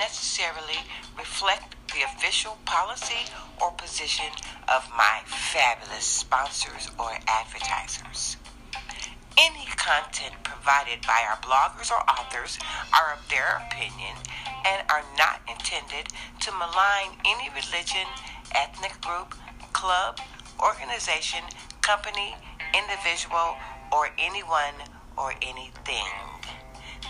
necessarily reflect the official policy or position of my fabulous sponsors or advertisers. Any content provided by our bloggers or authors are of their opinion and are not intended to malign any religion, ethnic group, club, organization, company, individual, or anyone or anything.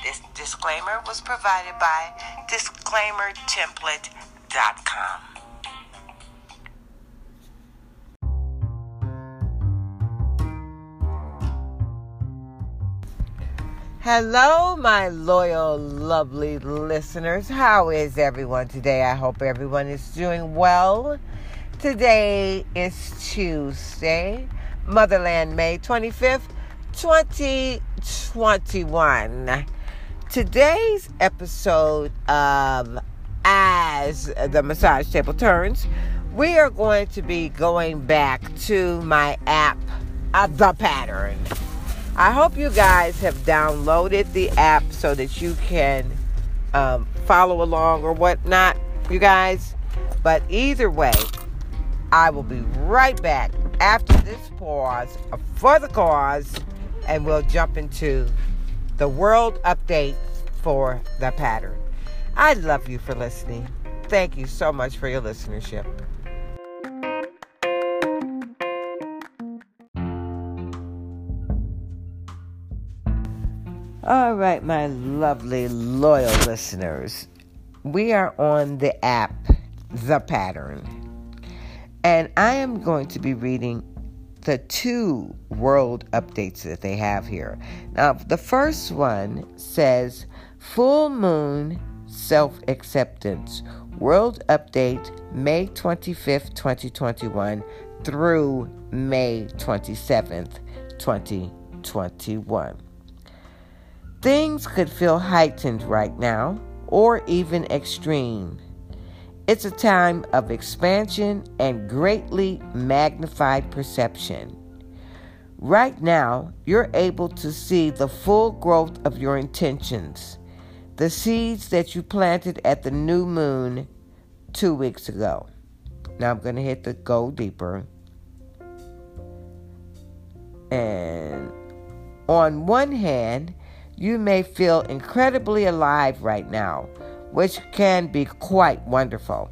This disclaimer was provided by disclaimertemplate.com. Hello, my loyal, lovely listeners. How is everyone today? I hope everyone is doing well. Today is Tuesday, Motherland, May 25th, 2021. Today's episode of As the Massage Table Turns, we are going to be going back to my app, uh, The Pattern. I hope you guys have downloaded the app so that you can um, follow along or whatnot, you guys. But either way, I will be right back after this pause for the cause, and we'll jump into the world update for the pattern. I love you for listening. Thank you so much for your listenership. All right, my lovely, loyal listeners. We are on the app, The Pattern. And I am going to be reading the two world updates that they have here. Now, the first one says Full Moon Self Acceptance World Update May 25th, 2021 through May 27th, 2021. Things could feel heightened right now or even extreme. It's a time of expansion and greatly magnified perception. Right now, you're able to see the full growth of your intentions, the seeds that you planted at the new moon two weeks ago. Now I'm going to hit the go deeper. And on one hand, you may feel incredibly alive right now which can be quite wonderful.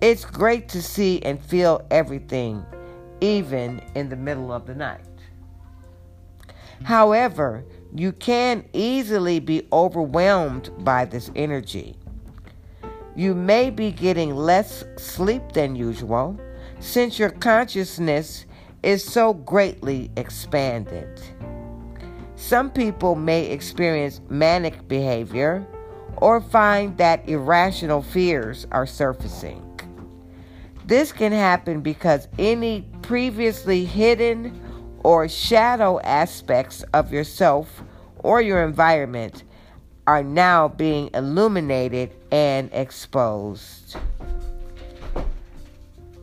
It's great to see and feel everything, even in the middle of the night. However, you can easily be overwhelmed by this energy. You may be getting less sleep than usual since your consciousness is so greatly expanded. Some people may experience manic behavior or find that irrational fears are surfacing. This can happen because any previously hidden or shadow aspects of yourself or your environment are now being illuminated and exposed.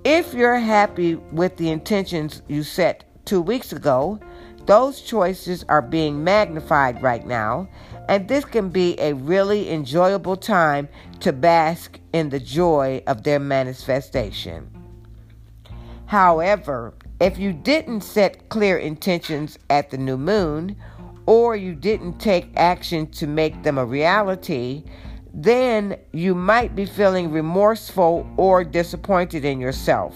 If you're happy with the intentions you set two weeks ago, those choices are being magnified right now and this can be a really enjoyable time to bask in the joy of their manifestation. However, if you didn't set clear intentions at the new moon, or you didn't take action to make them a reality, then you might be feeling remorseful or disappointed in yourself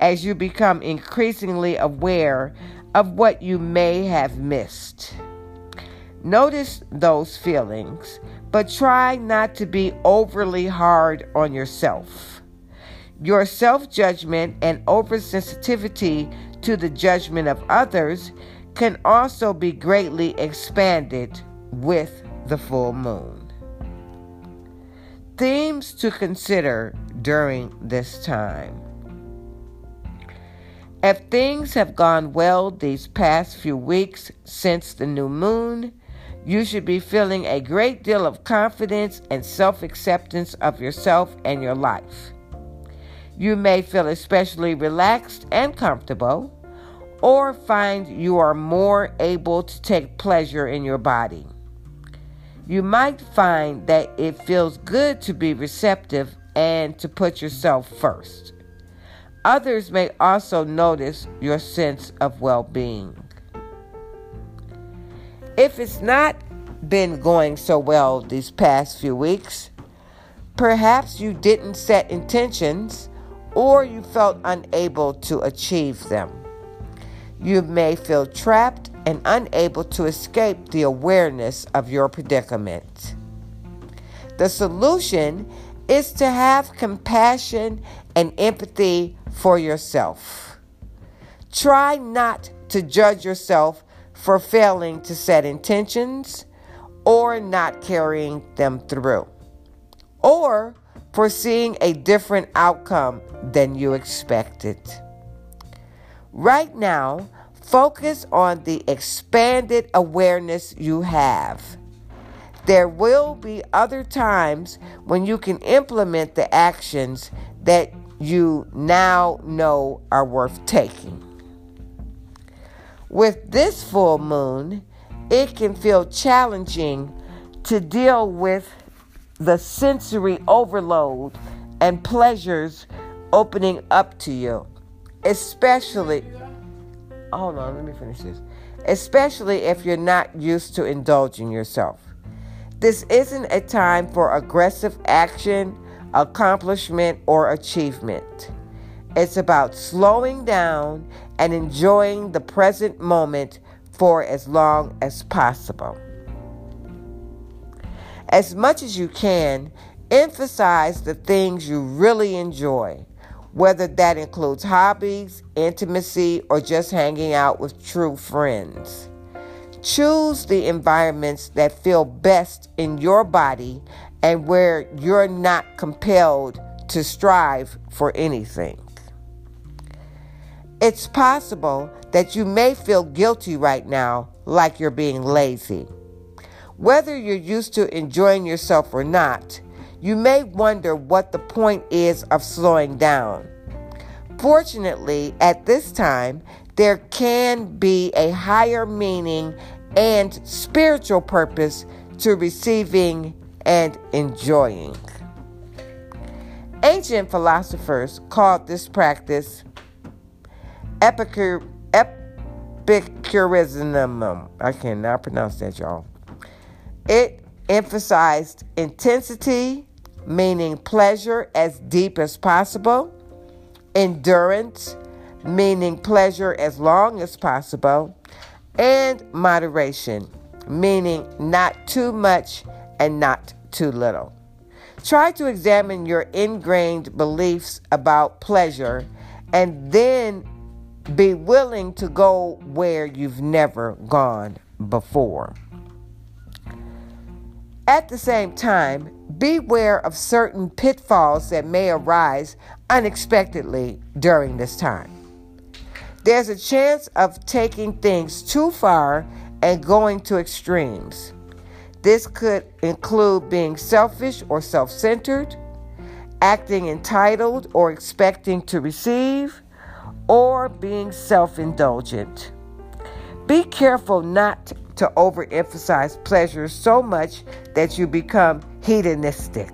as you become increasingly aware of what you may have missed. Notice those feelings, but try not to be overly hard on yourself. Your self judgment and oversensitivity to the judgment of others can also be greatly expanded with the full moon. Themes to consider during this time. If things have gone well these past few weeks since the new moon, you should be feeling a great deal of confidence and self acceptance of yourself and your life. You may feel especially relaxed and comfortable, or find you are more able to take pleasure in your body. you might find that it feels good to be receptive and to put yourself first. Others may also notice your sense of well being. If it's not been going so well these past few weeks, perhaps you didn't set intentions or you felt unable to achieve them. You may feel trapped and unable to escape the awareness of your predicament. The solution is to have compassion and empathy for yourself. Try not to judge yourself for failing to set intentions or not carrying them through, or for seeing a different outcome than you expected. Right now, focus on the expanded awareness you have. There will be other times when you can implement the actions that you now know are worth taking. With this full moon, it can feel challenging to deal with the sensory overload and pleasures opening up to you, especially. Hold on, let me finish this. Especially if you're not used to indulging yourself. This isn't a time for aggressive action, accomplishment, or achievement. It's about slowing down and enjoying the present moment for as long as possible. As much as you can, emphasize the things you really enjoy, whether that includes hobbies, intimacy, or just hanging out with true friends. Choose the environments that feel best in your body and where you're not compelled to strive for anything. It's possible that you may feel guilty right now, like you're being lazy. Whether you're used to enjoying yourself or not, you may wonder what the point is of slowing down. Fortunately, at this time, there can be a higher meaning and spiritual purpose to receiving and enjoying. Ancient philosophers called this practice Epicure, Epicureanism. I cannot pronounce that, y'all. It emphasized intensity, meaning pleasure as deep as possible, endurance, meaning pleasure as long as possible, and moderation, meaning not too much and not too little. Try to examine your ingrained beliefs about pleasure and then be willing to go where you've never gone before. At the same time, beware of certain pitfalls that may arise unexpectedly during this time. There's a chance of taking things too far and going to extremes. This could include being selfish or self centered, acting entitled or expecting to receive, or being self indulgent. Be careful not to overemphasize pleasure so much that you become hedonistic.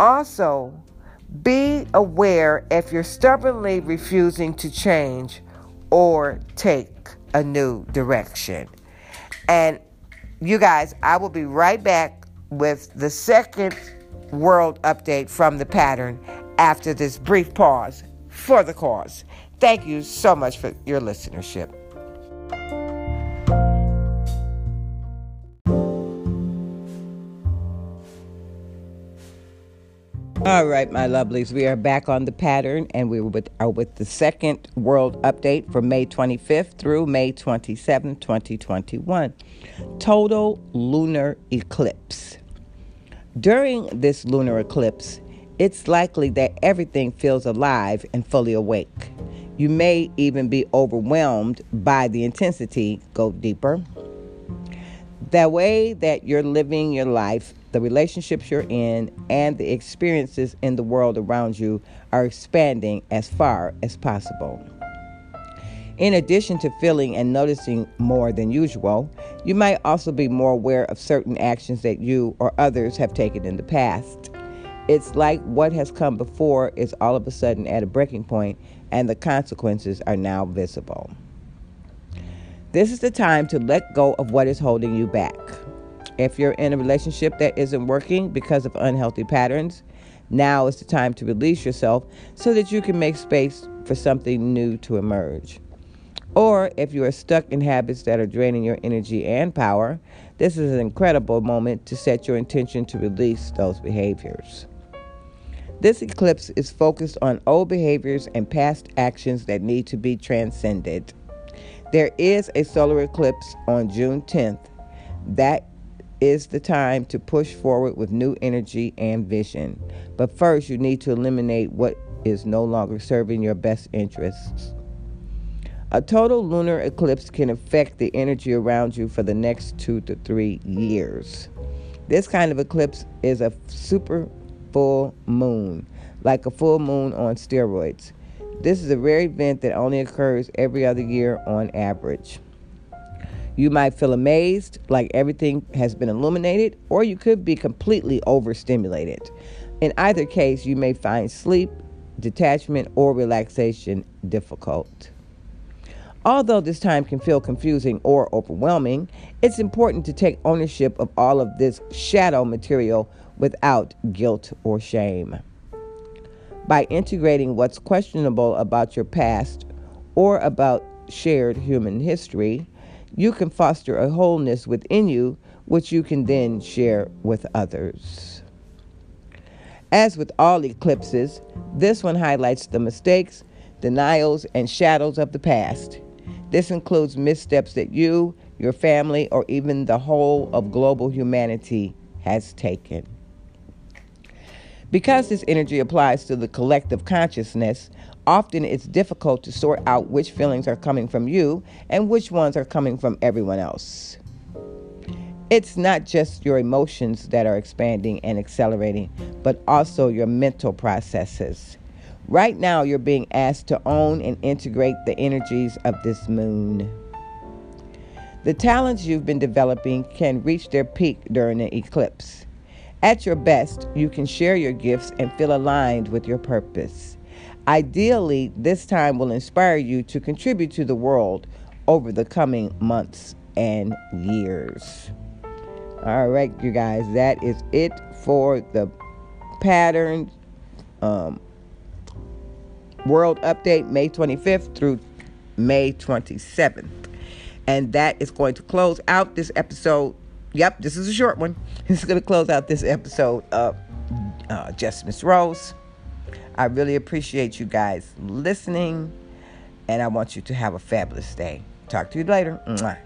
Also, be aware if you're stubbornly refusing to change or take a new direction. And you guys, I will be right back with the second world update from the pattern after this brief pause for the cause. Thank you so much for your listenership. All right, my lovelies, we are back on the pattern and we with, are with the second world update for May 25th through May 27, 2021. Total lunar eclipse. During this lunar eclipse, it's likely that everything feels alive and fully awake. You may even be overwhelmed by the intensity. Go deeper. The way that you're living your life, the relationships you're in, and the experiences in the world around you are expanding as far as possible. In addition to feeling and noticing more than usual, you might also be more aware of certain actions that you or others have taken in the past. It's like what has come before is all of a sudden at a breaking point and the consequences are now visible. This is the time to let go of what is holding you back. If you're in a relationship that isn't working because of unhealthy patterns, now is the time to release yourself so that you can make space for something new to emerge. Or if you are stuck in habits that are draining your energy and power, this is an incredible moment to set your intention to release those behaviors. This eclipse is focused on old behaviors and past actions that need to be transcended. There is a solar eclipse on June 10th. That is the time to push forward with new energy and vision. But first, you need to eliminate what is no longer serving your best interests. A total lunar eclipse can affect the energy around you for the next two to three years. This kind of eclipse is a super full moon, like a full moon on steroids. This is a rare event that only occurs every other year on average. You might feel amazed, like everything has been illuminated, or you could be completely overstimulated. In either case, you may find sleep, detachment, or relaxation difficult. Although this time can feel confusing or overwhelming, it's important to take ownership of all of this shadow material without guilt or shame. By integrating what's questionable about your past or about shared human history, you can foster a wholeness within you, which you can then share with others. As with all eclipses, this one highlights the mistakes, denials, and shadows of the past. This includes missteps that you, your family, or even the whole of global humanity has taken. Because this energy applies to the collective consciousness, often it's difficult to sort out which feelings are coming from you and which ones are coming from everyone else. It's not just your emotions that are expanding and accelerating, but also your mental processes. Right now, you're being asked to own and integrate the energies of this moon. The talents you've been developing can reach their peak during the eclipse. At your best, you can share your gifts and feel aligned with your purpose. Ideally, this time will inspire you to contribute to the world over the coming months and years. All right, you guys, that is it for the pattern um, World Update, May 25th through May 27th. And that is going to close out this episode. Yep, this is a short one. This is going to close out this episode of uh, Just Miss Rose. I really appreciate you guys listening, and I want you to have a fabulous day. Talk to you later. Mwah.